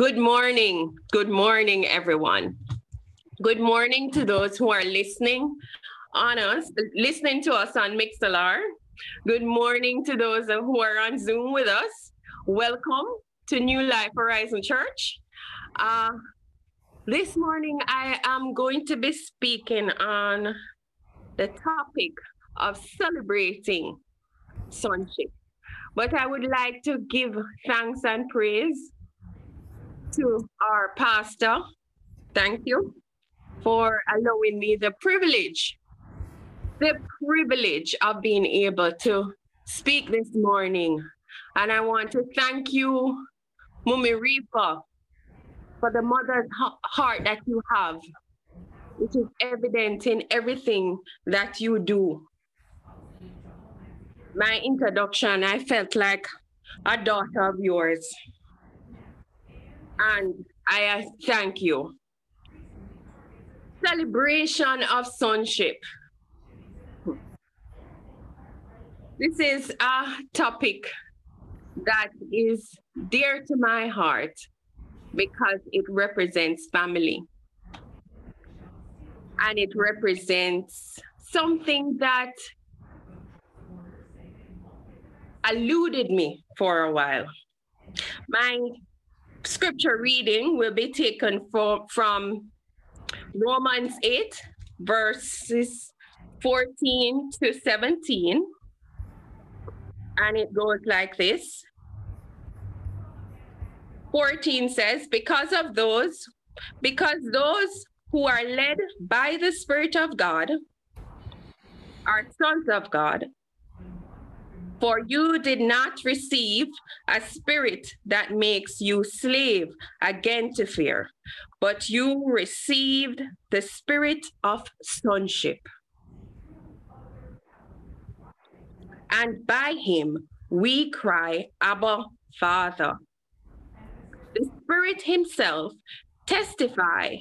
Good morning. Good morning, everyone. Good morning to those who are listening on us, listening to us on Mixlr. Good morning to those who are on Zoom with us. Welcome to New Life Horizon Church. Uh, this morning, I am going to be speaking on the topic of celebrating sonship. But I would like to give thanks and praise to our pastor. Thank you for allowing me the privilege, the privilege of being able to speak this morning. And I want to thank you, Reaper, for the mother's heart that you have, which is evident in everything that you do. My introduction, I felt like a daughter of yours. And I thank you. Celebration of sonship. This is a topic that is dear to my heart because it represents family. And it represents something that eluded me for a while. My scripture reading will be taken from, from Romans 8, verses 14 to 17. And it goes like this 14 says, Because of those, because those who are led by the Spirit of God are sons of God. For you did not receive a spirit that makes you slave again to fear, but you received the spirit of sonship. And by him we cry, Abba, Father. The Spirit Himself testify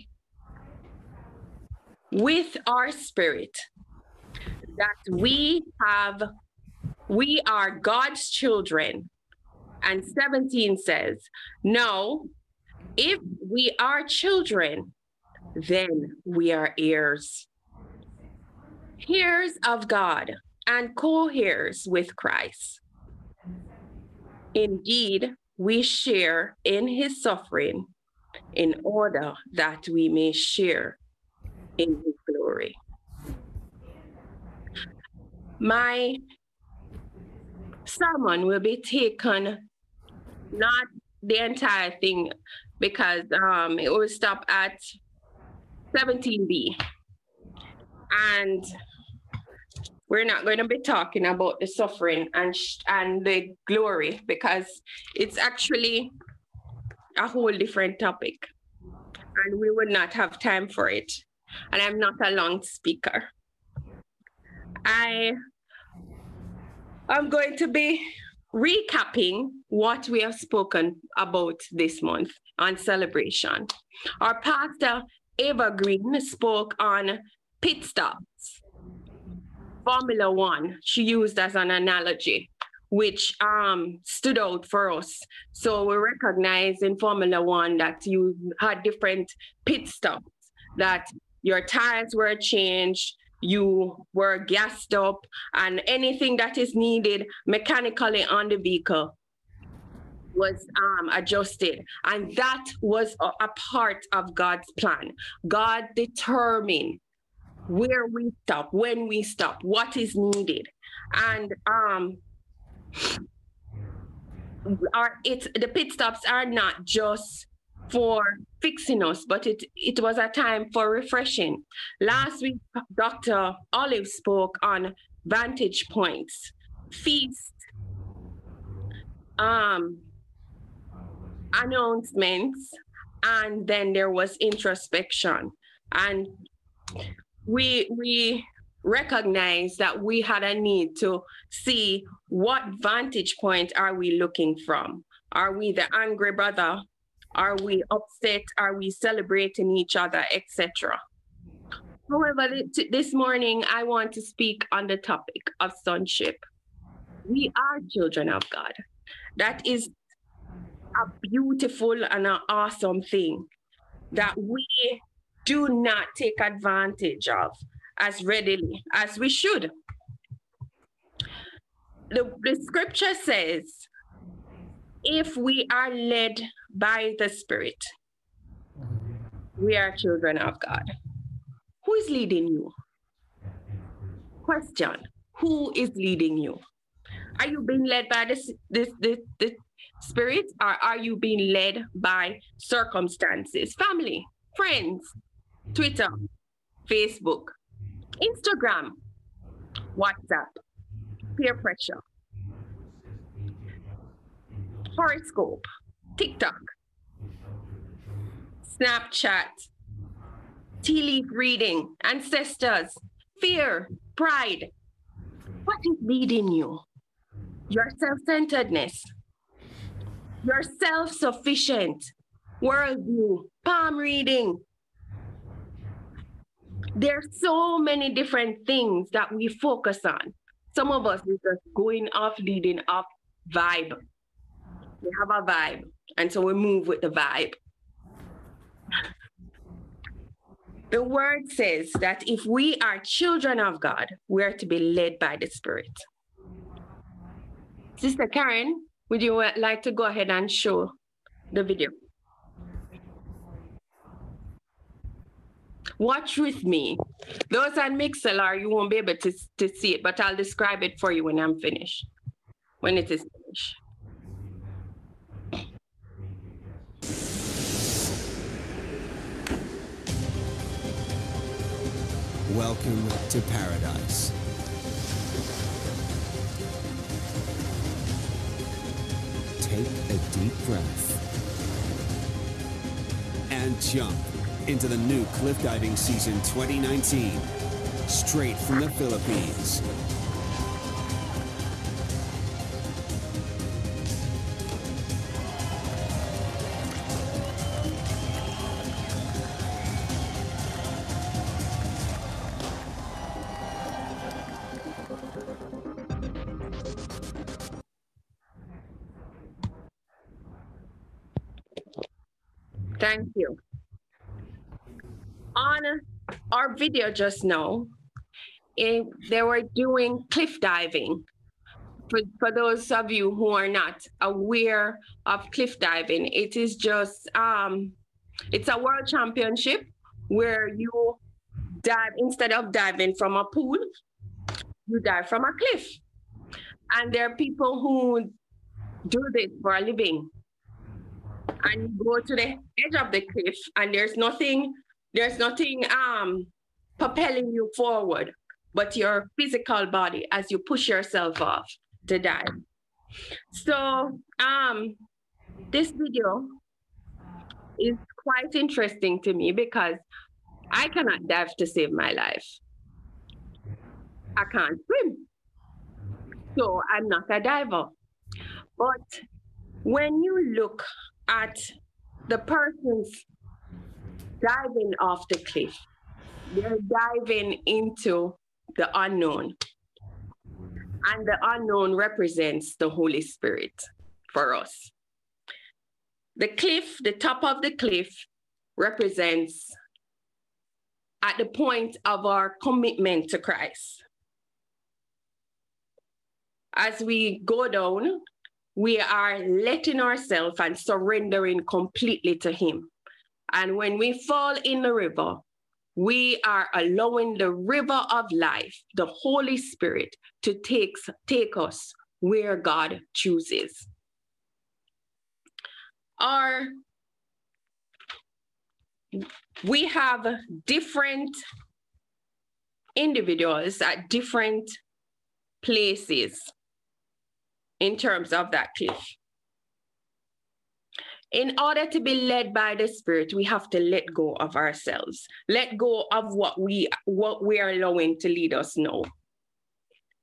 with our spirit that we have we are God's children. And 17 says, No, if we are children, then we are heirs. Heirs of God and co heirs with Christ. Indeed, we share in his suffering in order that we may share in his glory. My sermon will be taken, not the entire thing, because um, it will stop at 17b. And we're not going to be talking about the suffering and sh- and the glory because it's actually a whole different topic. And we would not have time for it. And i'm not a long speaker. I I'm going to be recapping what we have spoken about this month on celebration. Our pastor Eva Green spoke on pit stops, Formula One, she used as an analogy, which um, stood out for us. So we recognize in Formula One that you had different pit stops, that your tires were changed, you were gassed up and anything that is needed mechanically on the vehicle was um, adjusted. And that was a, a, part of God's plan. God determined where we stop, when we stop, what is needed. And um, our, it's, the pit stops are not just for fixing us, but it, it was a time for refreshing. Last week, Dr. Olive spoke on vantage points, feast, um, announcements, and then there was introspection. And we we recognized that we had a need to see what vantage point are we looking from. Are we the angry brother are we upset? Are we celebrating each other, etc.? However, this morning I want to speak on the topic of sonship. We are children of God. That is a beautiful and an awesome thing that we do not take advantage of as readily as we should. The, the scripture says, if we are led by the Spirit, we are children of God. Who is leading you? Question Who is leading you? Are you being led by this, this, this, this Spirit or are you being led by circumstances? Family, friends, Twitter, Facebook, Instagram, WhatsApp, peer pressure, horoscope, TikTok, Snapchat, tea leaf reading, ancestors, fear, pride. What is leading you? Your self centeredness, your self sufficient worldview, palm reading, there's so many different things that we focus on. Some of us is just going off, leading off vibe. We have a vibe, and so we move with the vibe. The word says that if we are children of God, we're to be led by the Spirit. Sister Karen, would you like to go ahead and show the video? Watch with me. Those on Mixlr, you won't be able to, to see it, but I'll describe it for you when I'm finished, when it is finished. Welcome to paradise. Take a deep breath and jump into the new cliff diving season 2019, straight from the Philippines. Video just now, it, they were doing cliff diving. For, for those of you who are not aware of cliff diving, it is just um, it's a world championship where you dive instead of diving from a pool, you dive from a cliff. And there are people who do this for a living and you go to the edge of the cliff and there's nothing there's nothing um propelling you forward but your physical body as you push yourself off to dive so um this video is quite interesting to me because i cannot dive to save my life. I can't swim. So i'm not a diver. But when you look at the persons diving off the cliff. They're diving into the unknown. And the unknown represents the Holy Spirit for us. The cliff, the top of the cliff, represents at the point of our commitment to Christ. As we go down, we are letting ourselves and surrendering completely to Him. And when we fall in the river, we are allowing the river of life, the Holy Spirit, to take, take us where God chooses. Our, we have different individuals at different places in terms of that cliff. In order to be led by the Spirit, we have to let go of ourselves, let go of what we what we are allowing to lead us now.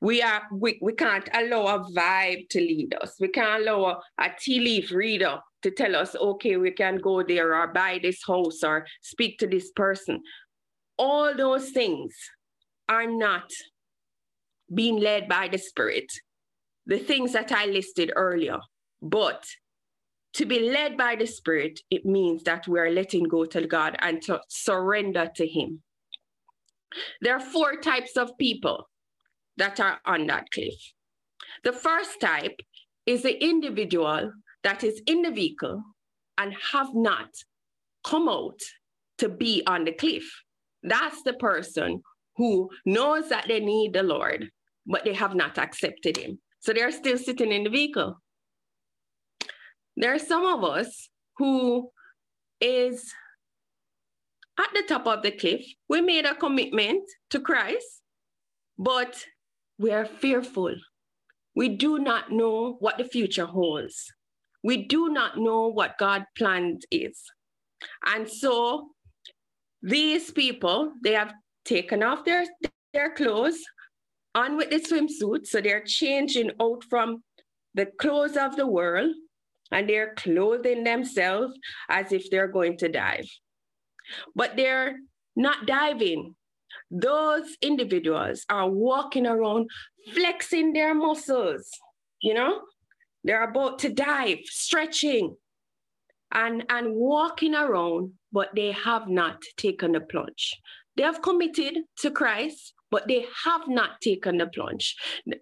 We are we, we can't allow a vibe to lead us. We can't allow a, a tea leaf reader to tell us, okay, we can go there or buy this house or speak to this person. All those things are not being led by the Spirit the things that I listed earlier. But to be led by the Spirit, it means that we are letting go to God and to surrender to Him. There are four types of people that are on that cliff. The first type is the individual that is in the vehicle and have not come out to be on the cliff. That's the person who knows that they need the Lord, but they have not accepted Him. So they're still sitting in the vehicle. There are some of us who is at the top of the cliff. We made a commitment to Christ, but we are fearful. We do not know what the future holds. We do not know what God planned is. And so these people, they have taken off their, their clothes, on with the swimsuit. So they're changing out from the clothes of the world and they're clothing themselves as if they're going to dive. But they're not diving. Those individuals are walking around flexing their muscles, you know? They're about to dive, stretching and, and walking around, but they have not taken the plunge. They have committed to Christ, but they have not taken the plunge.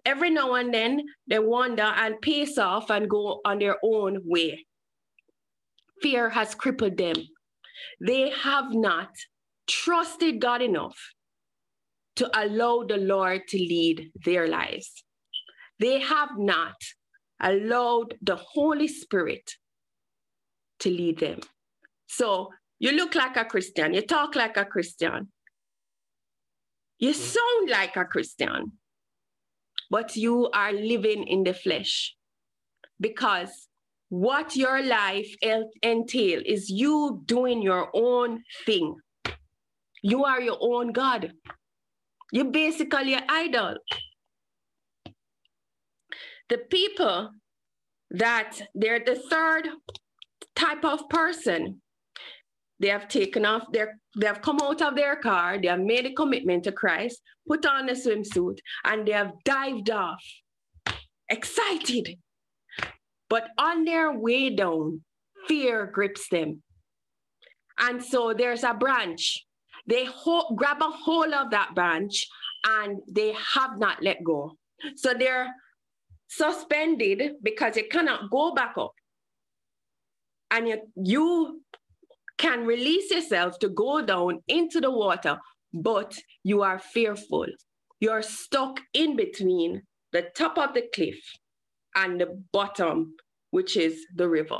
Every now and then they wander and pace off and go on their own way. Fear has crippled them. They have not trusted God enough to allow the Lord to lead their lives. They have not allowed the Holy Spirit to lead them. So you look like a Christian, you talk like a Christian, you mm. sound like a Christian, but you are living in the flesh because what your life entail is you doing your own thing. You are your own God. You're basically an idol. The people that they're the third type of person they have taken off their, they have come out of their car, they have made a commitment to Christ, put on a swimsuit, and they have dived off, excited. But on their way down, fear grips them. And so there's a branch. They ho- grab a hold of that branch and they have not let go. So they're suspended because you cannot go back up. And you, you can release yourself to go down into the water, but you are fearful. You're stuck in between the top of the cliff and the bottom, which is the river.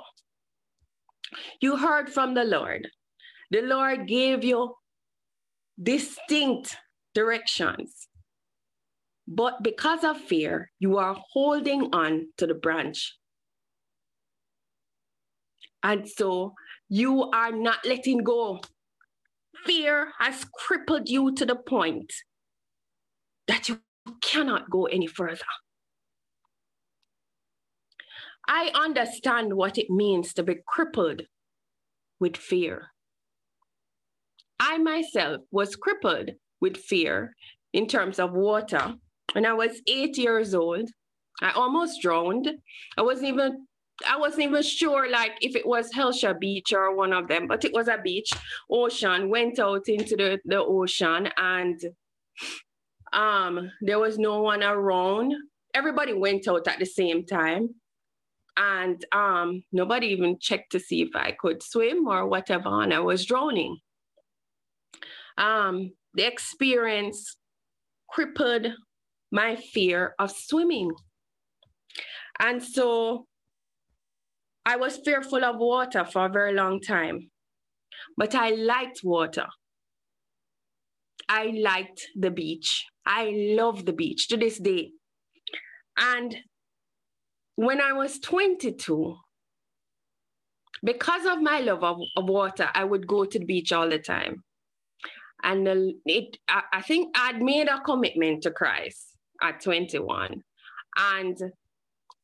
You heard from the Lord. The Lord gave you distinct directions. But because of fear, you are holding on to the branch. And so you are not letting go. Fear has crippled you to the point that you cannot go any further. I understand what it means to be crippled with fear. I myself was crippled with fear in terms of water. When I was eight years old, I almost drowned. I wasn't even I wasn't even sure like if it was Hellshire Beach or one of them, but it was a beach, ocean, went out into the, the ocean and um there was no one around. Everybody went out at the same time. And um nobody even checked to see if I could swim or whatever, and I was drowning. Um, the experience crippled my fear of swimming. And so I was fearful of water for a very long time, but I liked water. I liked the beach. I love the beach to this day. And when I was 22, because of my love of, of water, I would go to the beach all the time. And it, I, I think I'd made a commitment to Christ at 21. And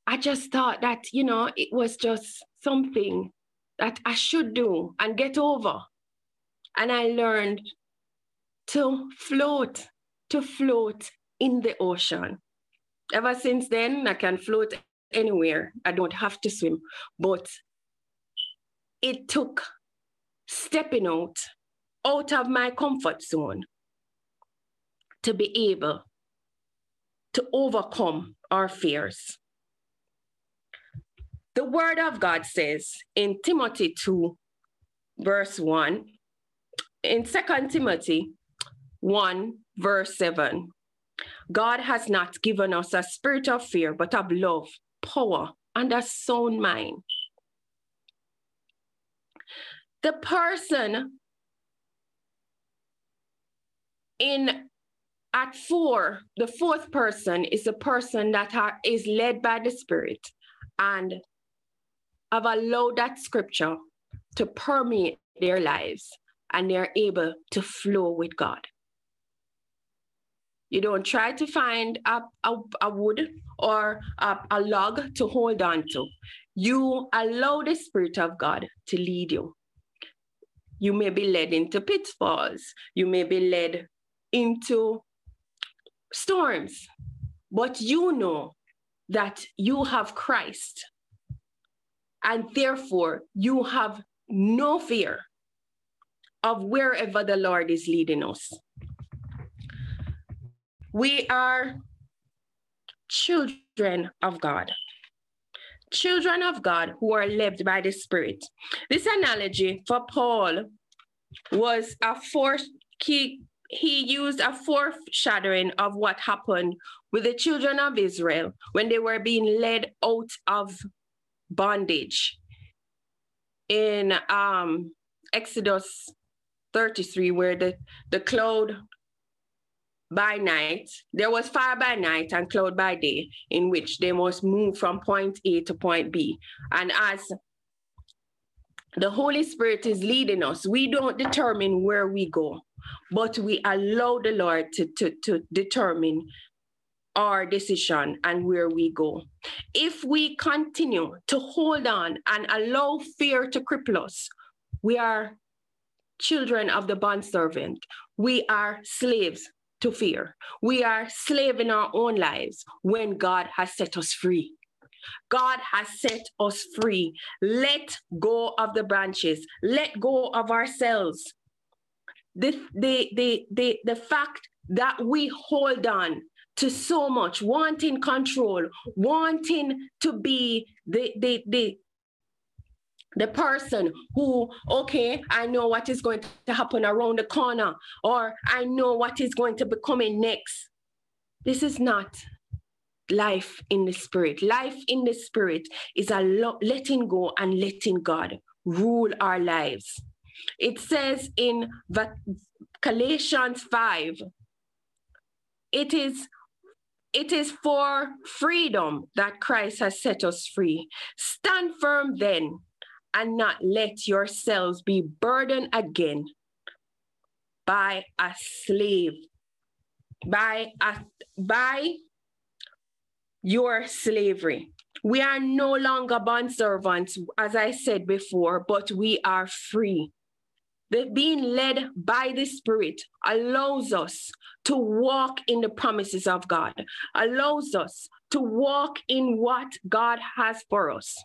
I just thought that, you know, it was just something that I should do and get over. And I learned to float, to float in the ocean. Ever since then, I can float anywhere. I don't have to swim. But it took stepping out, out of my comfort zone to be able to overcome our fears. The word of God says in Timothy 2, verse 1, in 2 Timothy 1, verse 7, God has not given us a spirit of fear, but of love, power, and a sound mind. The person in at four, the fourth person is a person that is led by the Spirit and have allowed that scripture to permeate their lives and they're able to flow with God. You don't try to find a, a, a wood or a, a log to hold on to. You allow the Spirit of God to lead you. You may be led into pitfalls. You may be led into storms, but you know that you have Christ. And therefore, you have no fear of wherever the Lord is leading us. We are children of God. Children of God who are led by the Spirit. This analogy for Paul was a force he he used a foreshadowing of what happened with the children of Israel when they were being led out of bondage in um, Exodus 33, where the, the cloud by night, there was fire by night and cloud by day, in which they must move from point A to point B. And as the Holy Spirit is leading us, we don't determine where we go, but we allow the Lord to, to, to determine our decision and where we go. If we continue to hold on and allow fear to cripple us, we are children of the bondservant. We are slaves to fear. We are slave in our own lives when God has set us free. God has set us free. Let go of the branches. Let go of ourselves. The, the, the, the, the fact that we hold on to so much, wanting control, wanting to be the, the, the, the person who, okay, I know what is going to happen around the corner, or I know what is going to be coming next. This is not life in the spirit. Life in the spirit is a lo- letting go and letting God rule our lives. It says in Galatians 5, it is it is for freedom that Christ has set us free. Stand firm then and not let yourselves be burdened again by a slave, by a by your slavery. We are no longer bond servants, as I said before, but we are free. The being led by the Spirit allows us to walk in the promises of God, allows us to walk in what God has for us.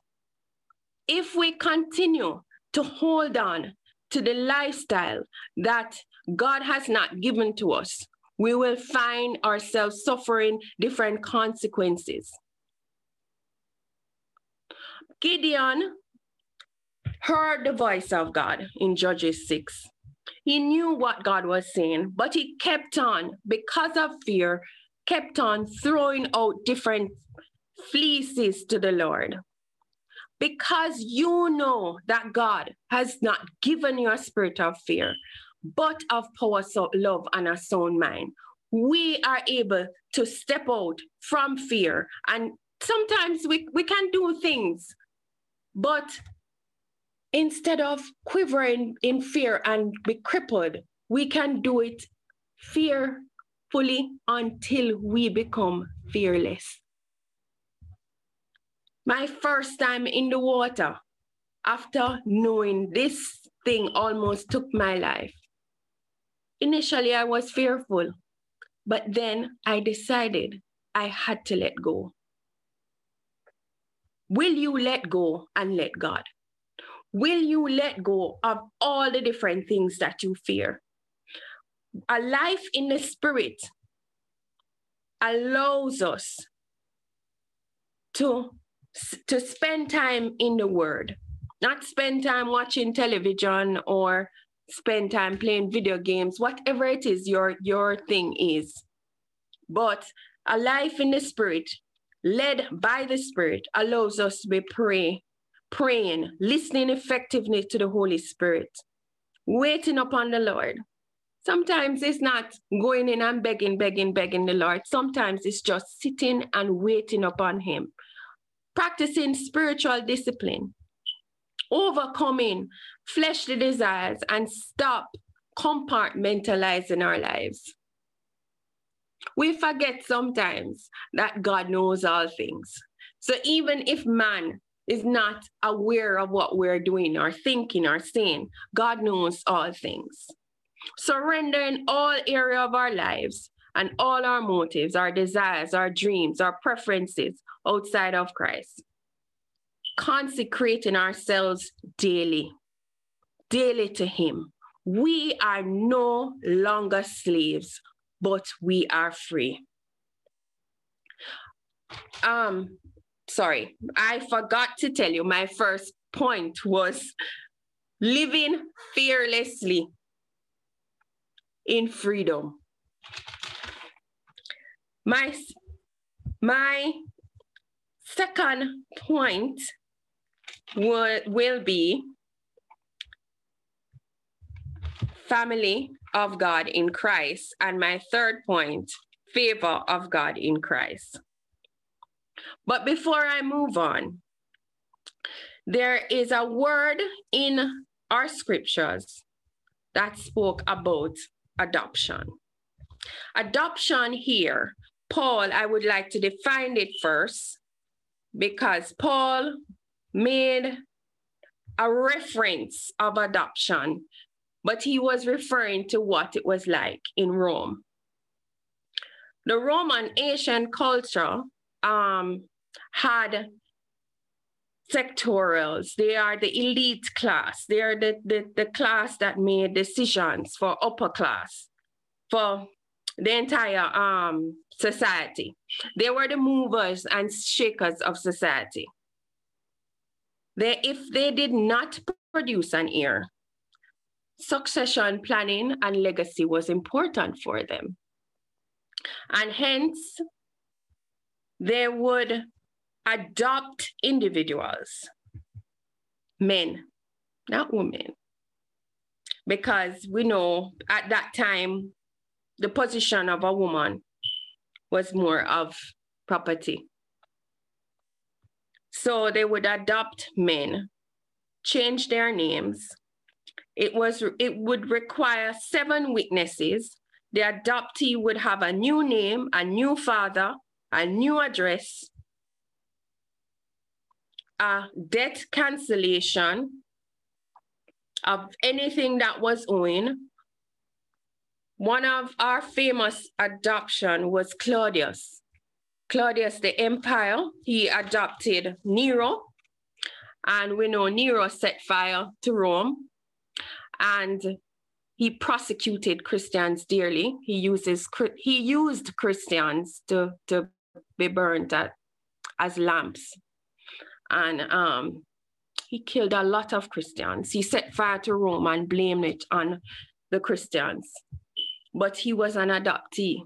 If we continue to hold on to the lifestyle that God has not given to us, we will find ourselves suffering different consequences. Gideon heard the voice of God in Judges 6. He knew what God was saying, but he kept on, because of fear, kept on throwing out different fleeces to the Lord. Because you know that God has not given you a spirit of fear, but of power, so love, and a sound mind. We are able to step out from fear. And sometimes we, we can do things, but instead of quivering in fear and be crippled, we can do it fearfully until we become fearless. My first time in the water, after knowing this thing almost took my life, Initially, I was fearful, but then I decided I had to let go. Will you let go and let God? Will you let go of all the different things that you fear? A life in the spirit allows us to, to spend time in the word, not spend time watching television or spend time playing video games, whatever it is your, your thing is. But a life in the spirit, led by the spirit, allows us to be pray, praying, listening effectively to the Holy Spirit, waiting upon the Lord. Sometimes it's not going in and begging, begging, begging the Lord. Sometimes it's just sitting and waiting upon Him, practicing spiritual discipline, overcoming fleshly desires, and stop compartmentalizing our lives. We forget sometimes that God knows all things. So even if man is not aware of what we're doing or thinking or saying, God knows all things. Surrender in all area of our lives and all our motives, our desires, our dreams, our preferences outside of Christ. Consecrating ourselves daily, daily to Him. We are no longer slaves, but we are free. Um, sorry, I forgot to tell you my first point was living fearlessly in freedom. My, my second point will, will be family of God in Christ. And my third point, favor of God in Christ. But before I move on, there is a word in our scriptures that spoke about adoption. Adoption here, Paul, I would like to define it first because Paul made a reference of adoption, but he was referring to what it was like in Rome. The Roman ancient culture um, had sectorials. They are the elite class. They are the, the, the class that made decisions for upper class, for the entire um, society. They were the movers and shakers of society. They, if they did not produce an heir, succession planning and legacy was important for them. And hence, they would adopt individuals, men, not women. Because we know at that time, the position of a woman was more of property. So they would adopt men, change their names. It was it would require seven witnesses. The adoptee would have a new name, a new father, a new address, a debt cancellation of anything that was owing. One of our famous adoption was Claudius. Claudius the Empire, he adopted Nero, and we know Nero set fire to Rome, and he prosecuted Christians dearly. He uses he used Christians to, to be burned at, as lamps and um, he killed a lot of Christians. He set fire to Rome and blamed it on the Christians, but he was an adoptee.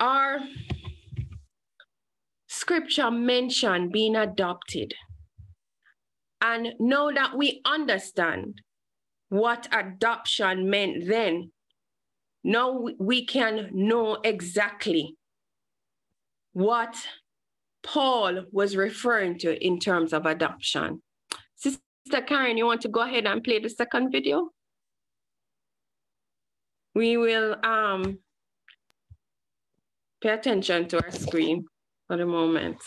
Our scripture mentioned being adopted. And now that we understand what adoption meant then, now we can know exactly what Paul was referring to in terms of adoption. Sister Karen, you want to go ahead and play the second video? We will um, pay attention to our screen for the moment.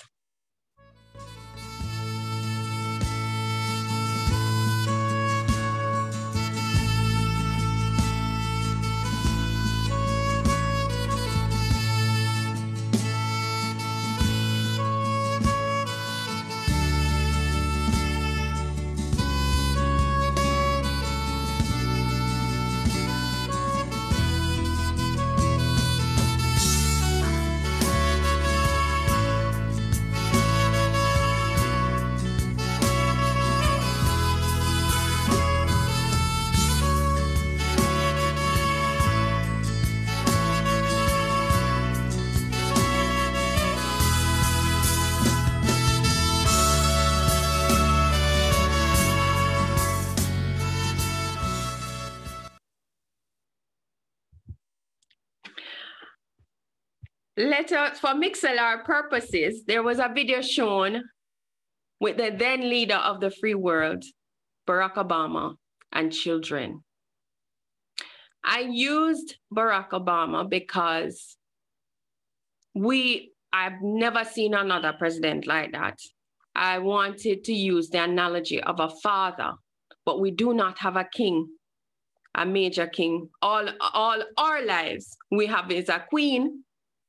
Let for Mixlr purposes, there was a video shown with the then leader of the free world, Barack Obama, and children. I used Barack Obama because we, I've never seen another president like that. I wanted to use the analogy of a father, but we do not have a king, a major king. All, all our lives, we have is a queen,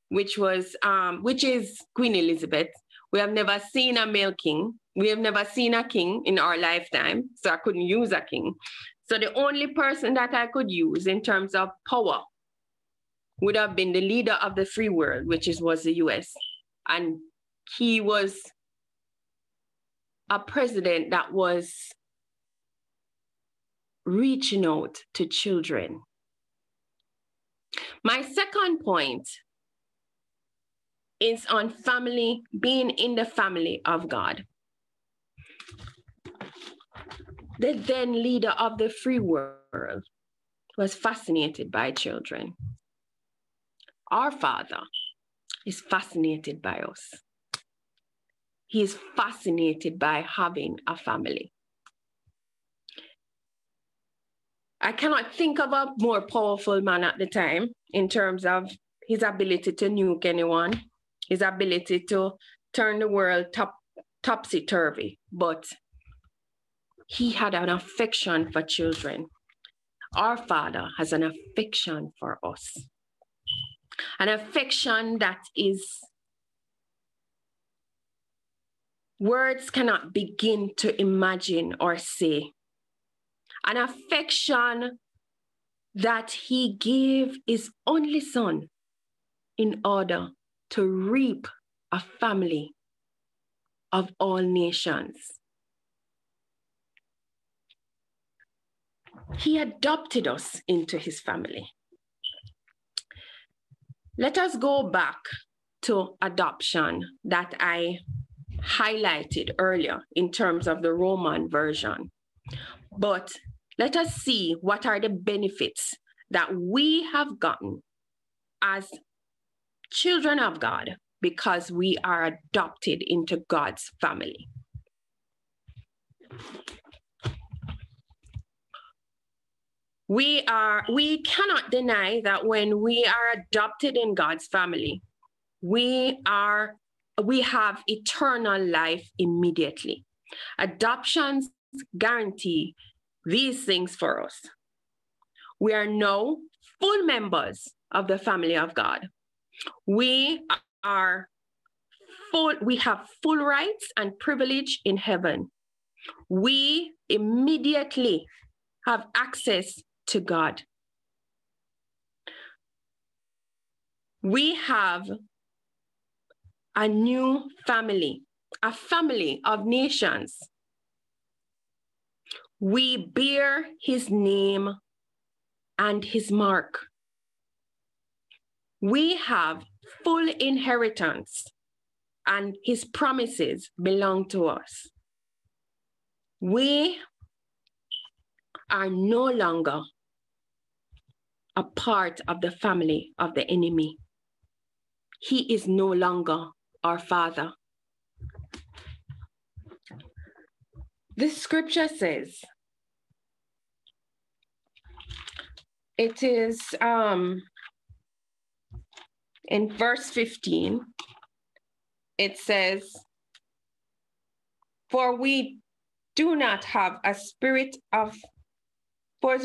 which was, um, which is Queen Elizabeth. We have never seen a male king. We have never seen a king in our lifetime, so I couldn't use a king. So the only person that I could use in terms of power would have been the leader of the free world, which is, was the US. And he was a president that was reaching out to children. My second point is on family, being in the family of God. The then leader of the free world was fascinated by children. Our Father is fascinated by us. He is fascinated by having a family. I cannot think of a more powerful man at the time in terms of his ability to nuke anyone, his ability to turn the world top, topsy turvy. But he had an affection for children. Our Father has an affection for us, an affection that is words cannot begin to imagine or say. An affection that he gave his only son in order to reap a family of all nations. He adopted us into his family. Let us go back to adoption that I highlighted earlier in terms of the Roman version. But let us see what are the benefits that we have gotten as children of God because we are adopted into God's family. We are we cannot deny that when we are adopted in God's family, we are we have eternal life immediately. Adoptions guarantee these things for us. We are now full members of the family of God. We are full, we have full rights and privilege in heaven. We immediately have access to God. We have a new family, a family of nations. We bear his name and his mark. We have full inheritance, and his promises belong to us. We are no longer a part of the family of the enemy. He is no longer our Father. This scripture says, it is um, in verse 15, it says, For we do not have a spirit of, for,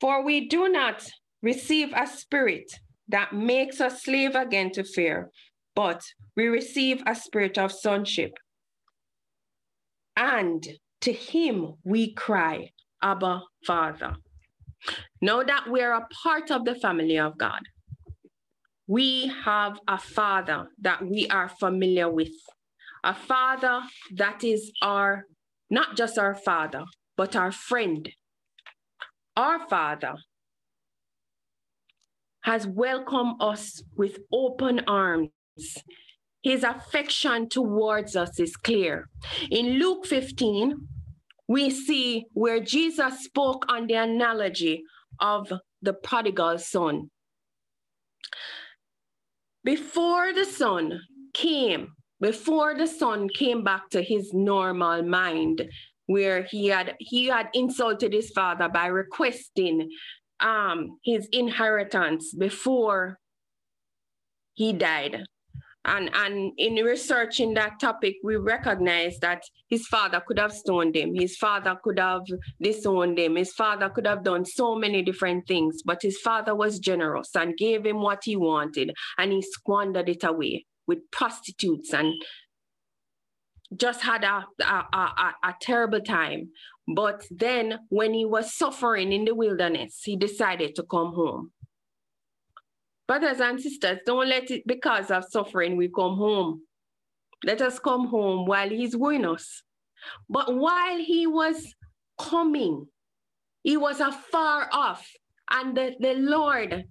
for we do not receive a spirit that makes us slave again to fear, but we receive a spirit of sonship. And to him we cry, Abba, Father. Know that we're a part of the family of God. We have a father that we are familiar with, a father that is our, not just our father, but our friend. Our father has welcomed us with open arms his affection towards us is clear. In Luke 15, we see where Jesus spoke on the analogy of the prodigal son. Before the son came, before the son came back to his normal mind, where he had he had insulted his father by requesting um, his inheritance before he died. And, and in researching that topic, we recognize that his father could have stoned him. His father could have disowned him. His father could have done so many different things, but his father was generous and gave him what he wanted, and he squandered it away with prostitutes and just had a, a, a, a, terrible time. But then, when he was suffering in the wilderness, he decided to come home. Brothers and sisters, don't let it because of suffering we come home. Let us come home while he's with us. But while he was coming, he was afar off, and the, the Lord,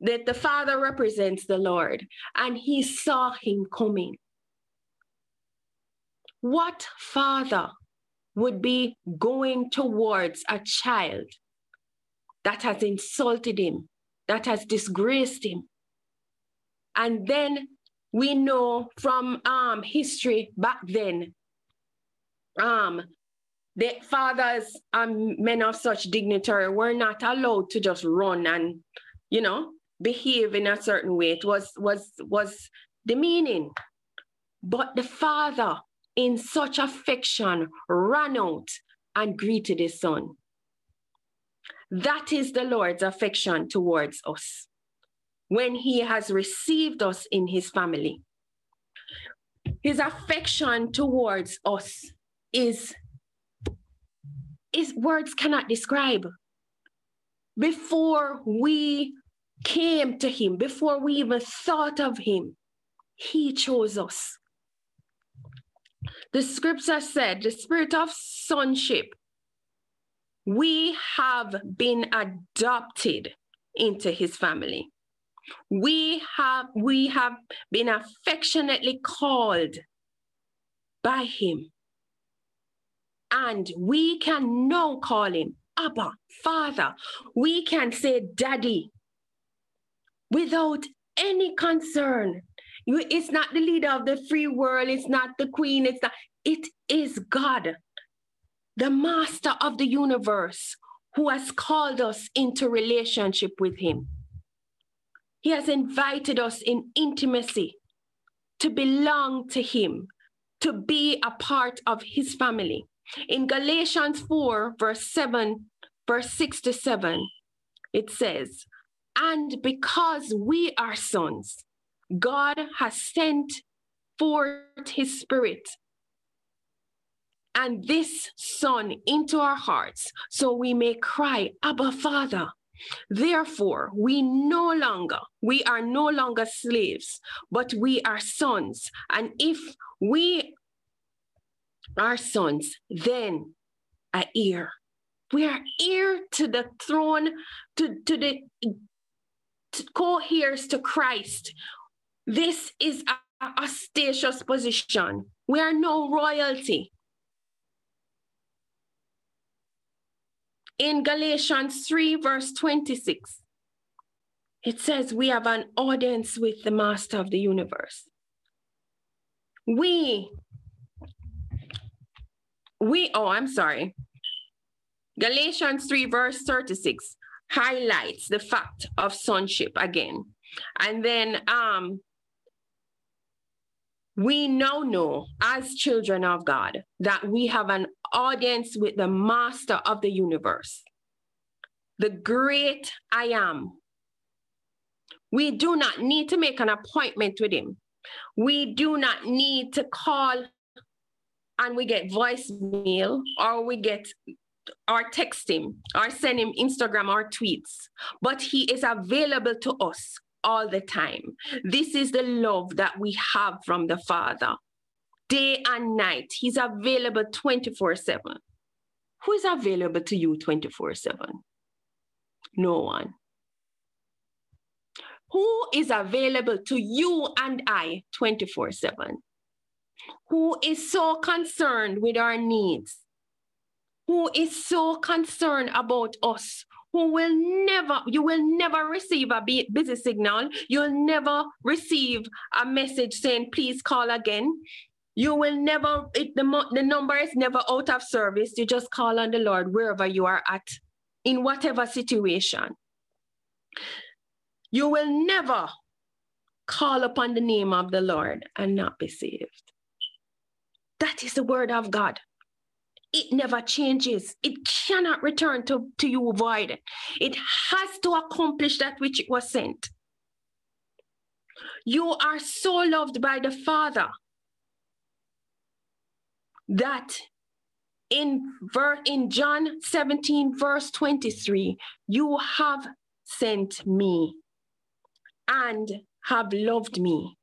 that the Father represents the Lord, and he saw him coming. What father would be going towards a child that has insulted him, that has disgraced him? And then we know from um, history back then, um, the fathers and men of such dignitary were not allowed to just run and, you know, behave in a certain way. It was was was demeaning. But the father in such affection, ran out and greeted his son. That is the Lord's affection towards us when he has received us in his family. His affection towards us is, is words cannot describe. Before we came to him, before we even thought of him, he chose us. The scripture said, the spirit of sonship, we have been adopted into his family. We have, we have been affectionately called by him. And we can now call him Abba, Father. We can say Daddy without any concern it's not the leader of the free world. It's not the queen. It's not. It is God, the master of the universe, who has called us into relationship with Him. He has invited us in intimacy to belong to Him, to be a part of His family. In Galatians 4, verse 7, verse 6 to 7, it says, And because we are sons, God has sent forth his spirit and this son into our hearts so we may cry abba father therefore we no longer we are no longer slaves but we are sons and if we are sons then a heir we are heir to the throne to, to the to co-heirs to christ this is a, a spacious position. We are no royalty. In Galatians 3, verse 26, it says, We have an audience with the master of the universe. We, we, oh, I'm sorry. Galatians 3, verse 36 highlights the fact of sonship again. And then um, we now know as children of God that we have an audience with the master of the universe, the great I am. We do not need to make an appointment with him. We do not need to call and we get voicemail or we get or text him or send him Instagram or tweets, but he is available to us all the time. This is the love that we have from the Father. Day and night, He's available 24 7. Who is available to you 24 7? No one. Who is available to you and I 24 7? Who is so concerned with our needs? Who is so concerned about us? Who will never, you will never receive a busy signal. You'll never receive a message saying, please call again. You will never, it, the, the number is never out of service. You just call on the Lord wherever you are at, in whatever situation. You will never call upon the name of the Lord and not be saved. That is the word of God. It never changes. It cannot return to, to you void. It has to accomplish that which it was sent. You are so loved by the Father that in ver- in John 17 verse 23 you have sent me and have loved me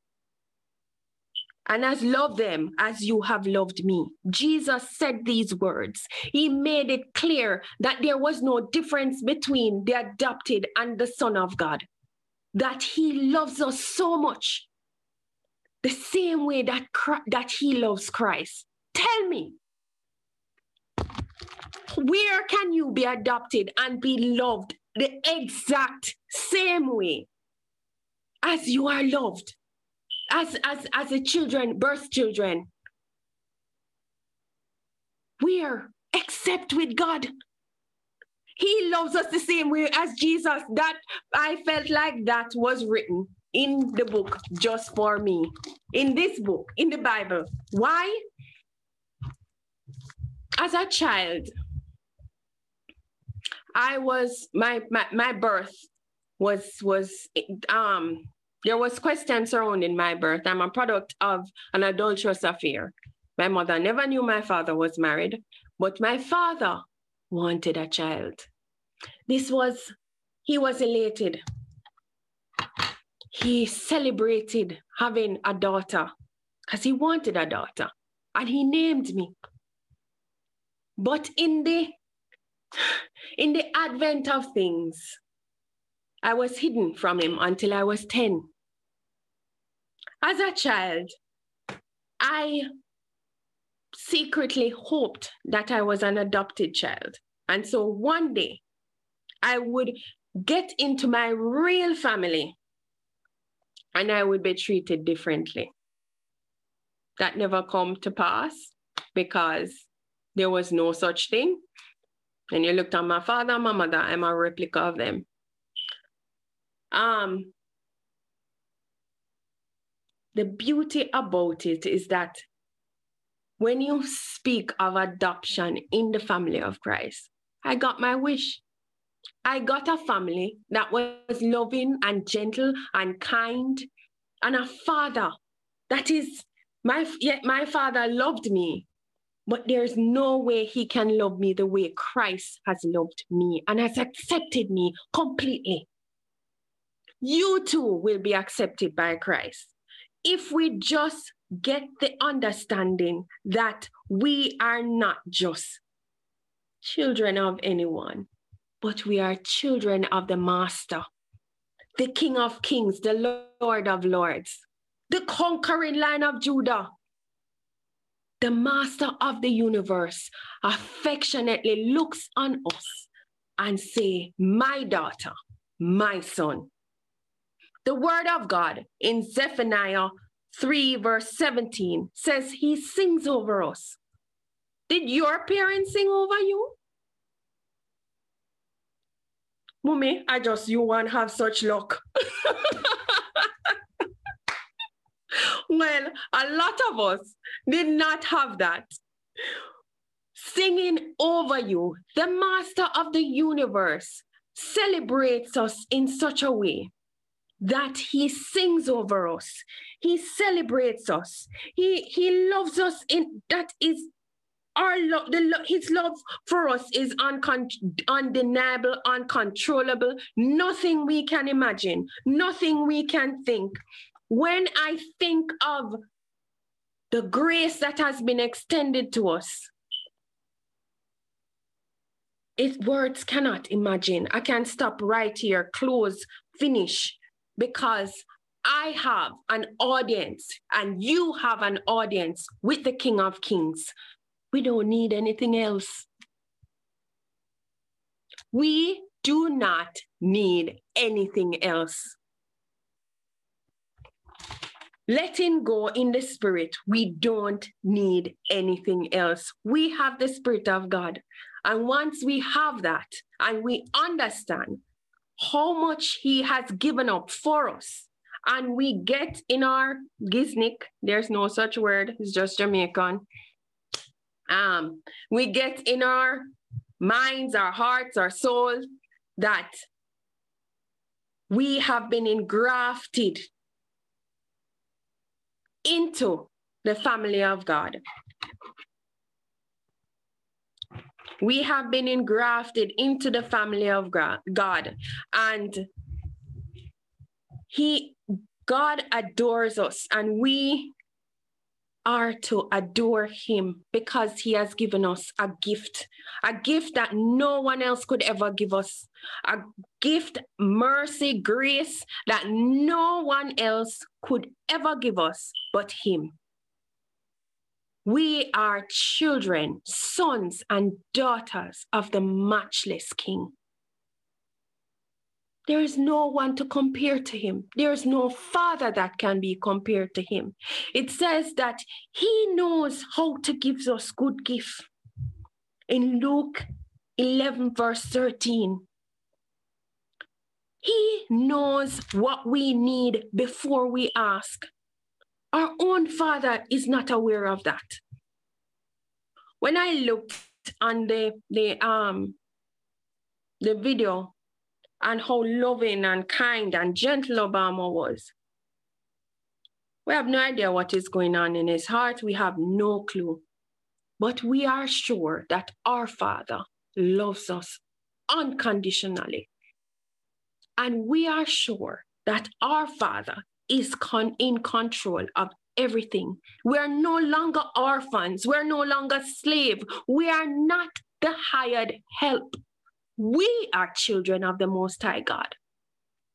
and as love them as you have loved me. Jesus said these words. He made it clear that there was no difference between the adopted and the Son of God, that He loves us so much, the same way that, that He loves Christ. Tell me, where can you be adopted and be loved the exact same way as you are loved? As as as a children, birth children. Where except with God. He loves us the same way as Jesus. That I felt like that was written in the book just for me. In this book, in the Bible. Why? As a child, I was my my, my birth was was um there was questions surrounding my birth. I'm a product of an adulterous affair. My mother never knew my father was married, but my father wanted a child. This was, he was elated. He celebrated having a daughter because he wanted a daughter and he named me. But in the in the advent of things, I was hidden from him until I was 10. As a child, I secretly hoped that I was an adopted child. And so one day I would get into my real family and I would be treated differently. That never come to pass because there was no such thing. And you looked at my father and my mother, I'm a replica of them. Um, the beauty about it is that when you speak of adoption in the family of Christ, I got my wish. I got a family that was loving and gentle and kind, and a father that is my yet my father loved me, but there's no way he can love me the way Christ has loved me and has accepted me completely. You too will be accepted by Christ if we just get the understanding that we are not just children of anyone, but we are children of the Master, the King of Kings, the Lord of Lords, the conquering Lion of Judah, the Master of the universe, affectionately looks on us and say, "My daughter, my son." The word of God in Zephaniah 3, verse 17 says he sings over us. Did your parents sing over you? Mummy, I just you want have such luck. well, a lot of us did not have that. Singing over you, the master of the universe celebrates us in such a way that he sings over us. He celebrates us. He he loves us in that is our love the lo- his love for us is uncon- undeniable uncontrollable. Nothing we can imagine. Nothing we can think. When i think of the grace that has been extended to us it words cannot imagine. I can stop right here. Close. Finish because I have an audience and you have an audience with the King of Kings. We don't need anything else. We do not need anything else. Letting go in the spirit, we don't need anything else. We have the spirit of God. And once we have that and we understand how much he has given up for us, and we get in our giznik, there's no such word, it's just Jamaican. Um, we get in our minds, our hearts, our soul that we have been engrafted into the family of God. We have been engrafted into the family of God. And He, God adores us, and we are to adore him because he has given us a gift, a gift that no one else could ever give us, a gift, mercy, grace that no one else could ever give us but him. We are children, sons, and daughters of the matchless King. There is no one to compare to him. There is no father that can be compared to him. It says that he knows how to give us good gift. In Luke 11, verse 13, he knows what we need before we ask. Our own father is not aware of that. When I looked on the, the um the video and how loving and kind and gentle Obama was. We have no idea what is going on in his heart. We have no clue. But we are sure that our Father loves us unconditionally. And we are sure that our Father is con- in control of everything. We are no longer orphans. We're no longer slaves. We are not the hired help. We are children of the Most High God.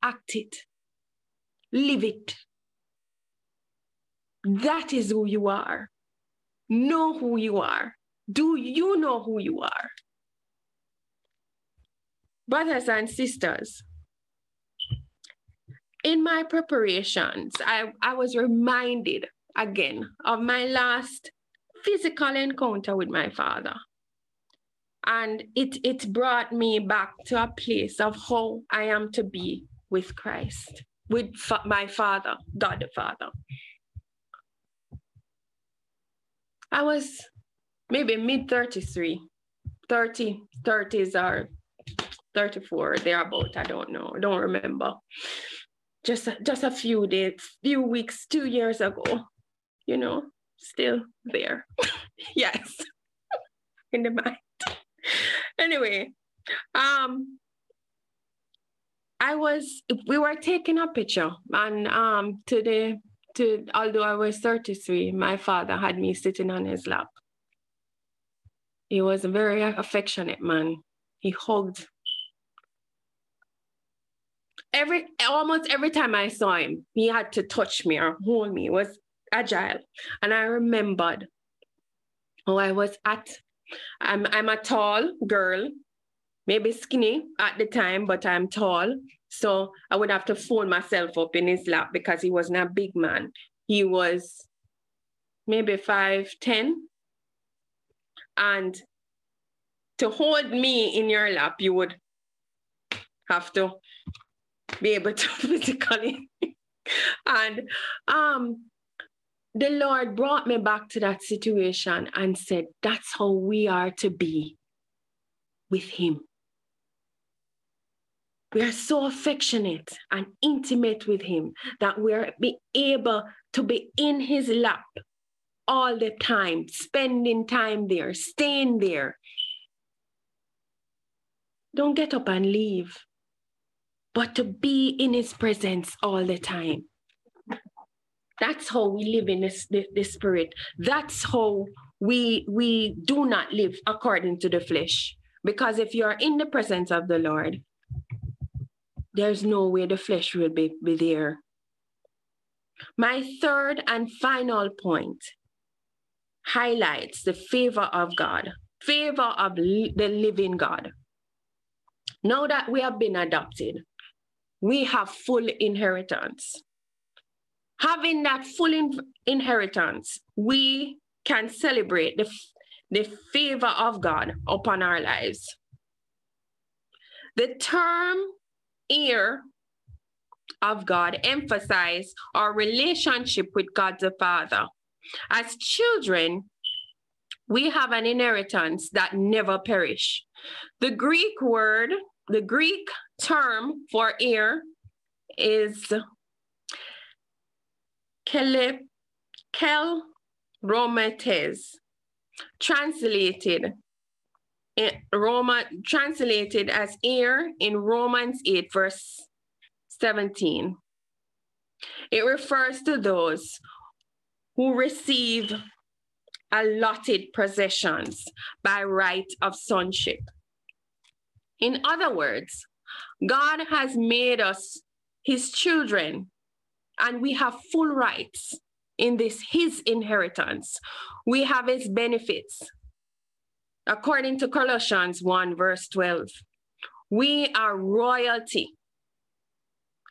Act it, live it. That is who you are. Know who you are. Do you know who you are? Brothers and sisters, in my preparations, I, I was reminded again of my last physical encounter with my father and it it brought me back to a place of how I am to be with Christ, with fa- my Father, God the Father. I was maybe mid 33, 30, 30s or 34, thereabout. I don't know. I don't remember. Just, just a few days, few weeks, two years ago, you know, still there. yes, in the mind. anyway, um, I was we were taking a picture and um to the to although I was 33, my father had me sitting on his lap. He was a very affectionate man. He hugged. Every almost every time I saw him, he had to touch me or hold me. It was agile. And I remembered oh, I was at I'm I'm a tall girl, maybe skinny at the time, but I'm tall. So I would have to fold myself up in his lap because he wasn't a big man. He was maybe five ten. And to hold me in your lap, you would have to be able to physically. and um the Lord brought me back to that situation and said, That's how we are to be with Him. We are so affectionate and intimate with Him that we're be able to be in His lap all the time, spending time there, staying there. Don't get up and leave, but to be in His presence all the time. That's how we live in this, the, the spirit. That's how we we do not live according to the flesh. Because if you are in the presence of the Lord, there's no way the flesh will be, be there. My third and final point highlights the favor of God, favor of the living God. Now that we have been adopted, we have full inheritance. Having that full in- inheritance, we can celebrate the, the favor of God upon our lives. The term heir of God emphasize our relationship with God the Father. As children, we have an inheritance that never perish. The Greek word, the Greek term for heir is kel, kel translated in Roma, translated as heir in Romans 8, verse 17. It refers to those who receive allotted possessions by right of sonship. In other words, God has made us his children, and we have full rights in this his inheritance. We have his benefits. According to Colossians 1, verse 12, we are royalty,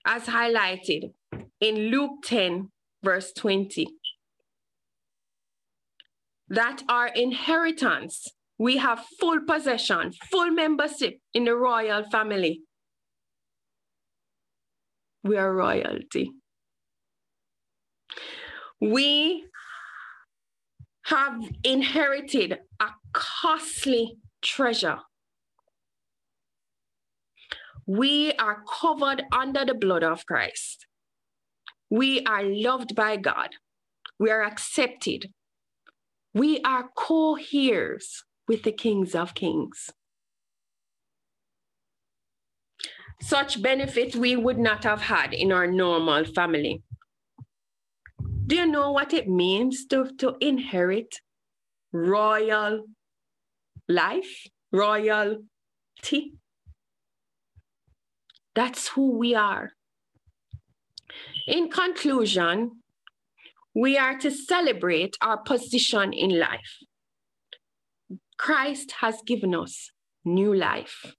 as highlighted in Luke 10, verse 20. That our inheritance, we have full possession, full membership in the royal family. We are royalty. We have inherited a costly treasure. We are covered under the blood of Christ. We are loved by God. We are accepted. We are co heirs with the kings of kings. Such benefit we would not have had in our normal family. Do you know what it means to, to inherit royal life, royalty? That's who we are. In conclusion, we are to celebrate our position in life. Christ has given us new life.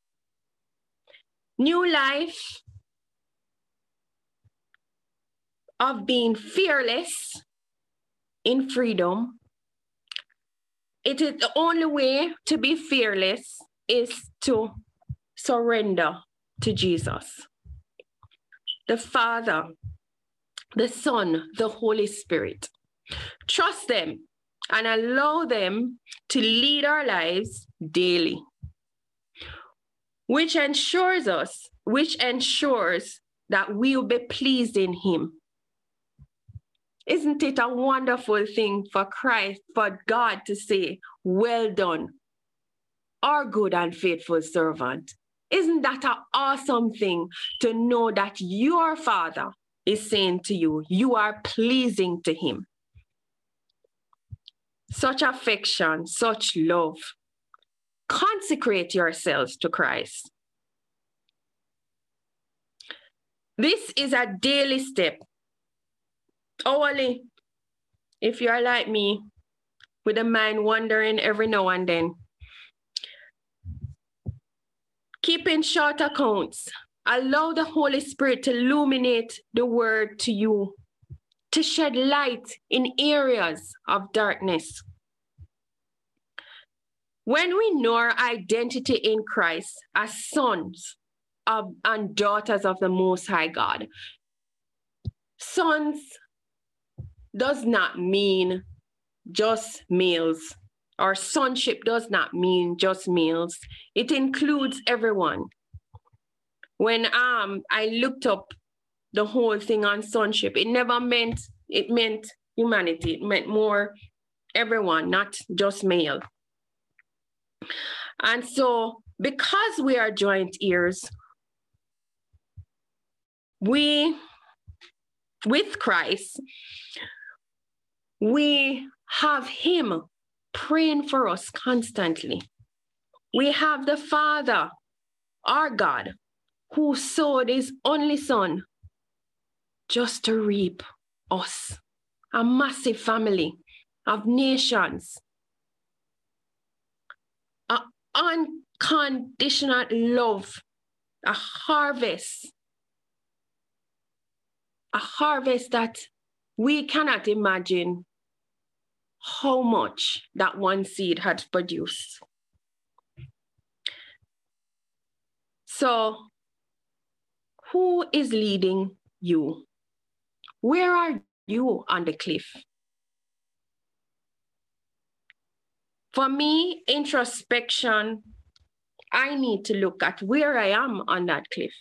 New life of being fearless in freedom. It is the only way to be fearless is to surrender to Jesus. The Father, the Son, the Holy Spirit. Trust them and allow them to lead our lives daily, which ensures us, which ensures that we will be pleased in Him. Isn't it a wonderful thing for Christ, for God to say, Well done, our good and faithful servant? Isn't that an awesome thing to know that your Father is saying to you, You are pleasing to Him? Such affection, such love. Consecrate yourselves to Christ. This is a daily step hourly. If you're like me, with a mind wandering every now and then. Keeping short accounts, allow the Holy Spirit to illuminate the word to you, to shed light in areas of darkness. When we know our identity in Christ as sons of, and daughters of the Most High God, sons does not mean just males, or sonship does not mean just males. It includes everyone. When um I looked up the whole thing on sonship, it never meant it meant humanity. It meant more everyone, not just male. And so because we are joint heirs, we with Christ, we have Him praying for us constantly. We have the Father, our God, who sowed His only Son just to reap us, a massive family of nations, an unconditional love a harvest, a harvest that we cannot imagine how much that one seed had produced. So, who is leading you? Where are you on the cliff? For me, introspection, I need to look at where I am on that cliff.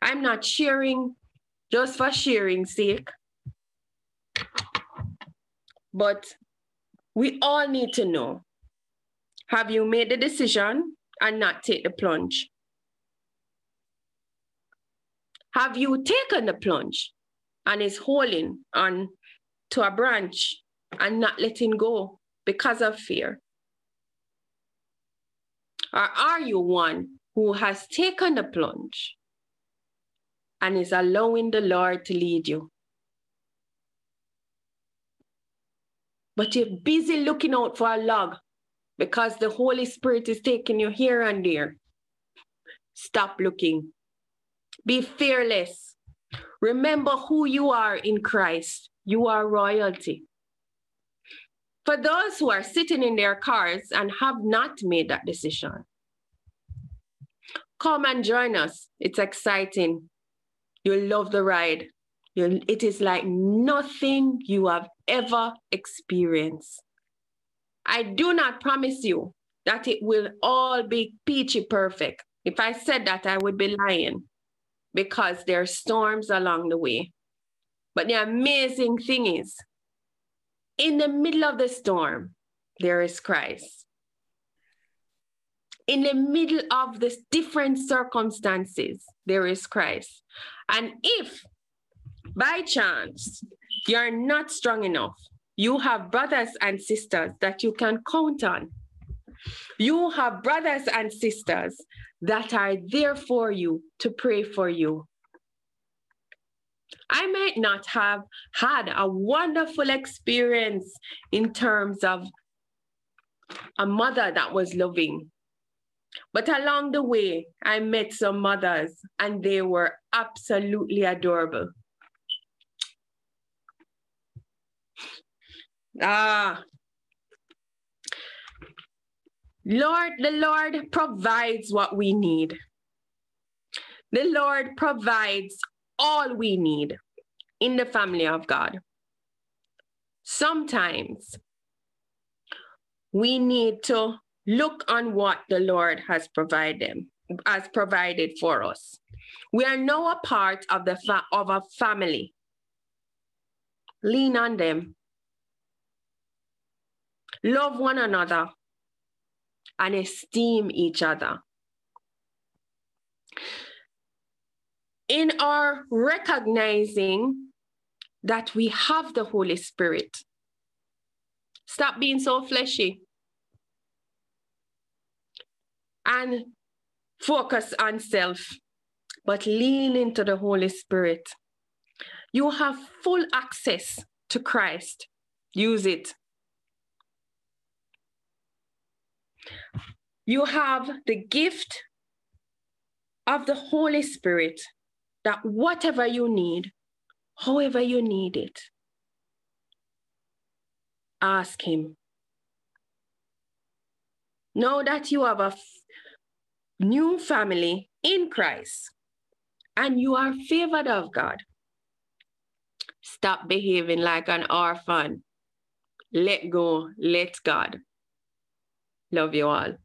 I'm not sharing just for sharing sake, but we all need to know have you made the decision and not take the plunge? Have you taken the plunge and is holding on to a branch and not letting go because of fear? Or are you one who has taken the plunge and is allowing the Lord to lead you? But you're busy looking out for a log because the Holy Spirit is taking you here and there. Stop looking. Be fearless. Remember who you are in Christ. You are royalty. For those who are sitting in their cars and have not made that decision, come and join us. It's exciting. You'll love the ride. You'll, it is like nothing you have ever experienced. I do not promise you that it will all be peachy perfect. If I said that, I would be lying because there are storms along the way. But the amazing thing is, in the middle of the storm, there is Christ. In the middle of the different circumstances, there is Christ. And if by chance you're not strong enough, you have brothers and sisters that you can count on. You have brothers and sisters that are there for you to pray for you. I might not have had a wonderful experience in terms of a mother that was loving. But along the way, I met some mothers and they were absolutely adorable. Ah. Lord, the Lord provides what we need. The Lord provides all we need in the family of God. Sometimes we need to look on what the Lord has provided has provided for us. We are now a part of the fa- of a family. Lean on them. Love one another and esteem each other. In our recognizing that we have the Holy Spirit, stop being so fleshy and focus on self, but lean into the Holy Spirit. You have full access to Christ. Use it. You have the gift of the Holy Spirit that whatever you need, however you need it, ask Him. Know that you have a f- new family in Christ and you are favored of God. Stop behaving like an orphan. Let go, let God. Love you all.